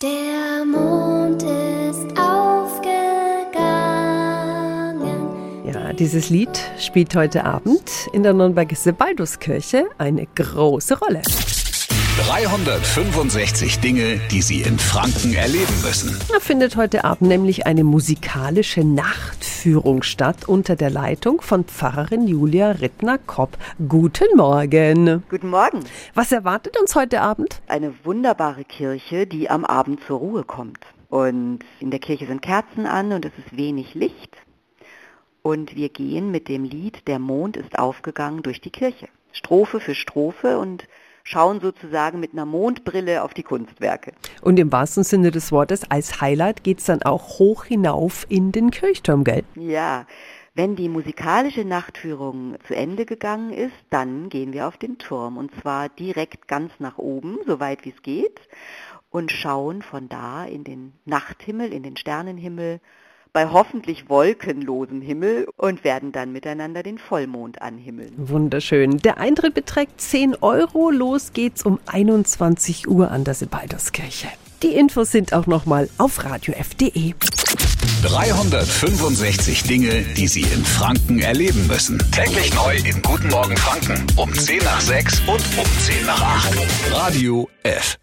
Der Mond ist aufgegangen. Ja, dieses Lied spielt heute Abend in der Nürnberger Sebalduskirche eine große Rolle. 365 Dinge, die Sie in Franken erleben müssen. Da findet heute Abend nämlich eine musikalische Nachtführung statt unter der Leitung von Pfarrerin Julia Rittner-Kopp. Guten Morgen. Guten Morgen. Was erwartet uns heute Abend? Eine wunderbare Kirche, die am Abend zur Ruhe kommt. Und in der Kirche sind Kerzen an und es ist wenig Licht. Und wir gehen mit dem Lied Der Mond ist aufgegangen durch die Kirche. Strophe für Strophe und schauen sozusagen mit einer Mondbrille auf die Kunstwerke. Und im wahrsten Sinne des Wortes, als Highlight geht's dann auch hoch hinauf in den Kirchturm, gell? Ja, wenn die musikalische Nachtführung zu Ende gegangen ist, dann gehen wir auf den Turm und zwar direkt ganz nach oben, so weit wie es geht, und schauen von da in den Nachthimmel, in den Sternenhimmel bei hoffentlich wolkenlosem Himmel und werden dann miteinander den Vollmond anhimmeln. Wunderschön. Der Eintritt beträgt 10 Euro. Los geht's um 21 Uhr an der Sebalduskirche. Die Infos sind auch nochmal auf radiof.de. 365 Dinge, die Sie in Franken erleben müssen. Täglich neu in Guten Morgen Franken um 10 nach 6 und um 10 nach 8. Radio F.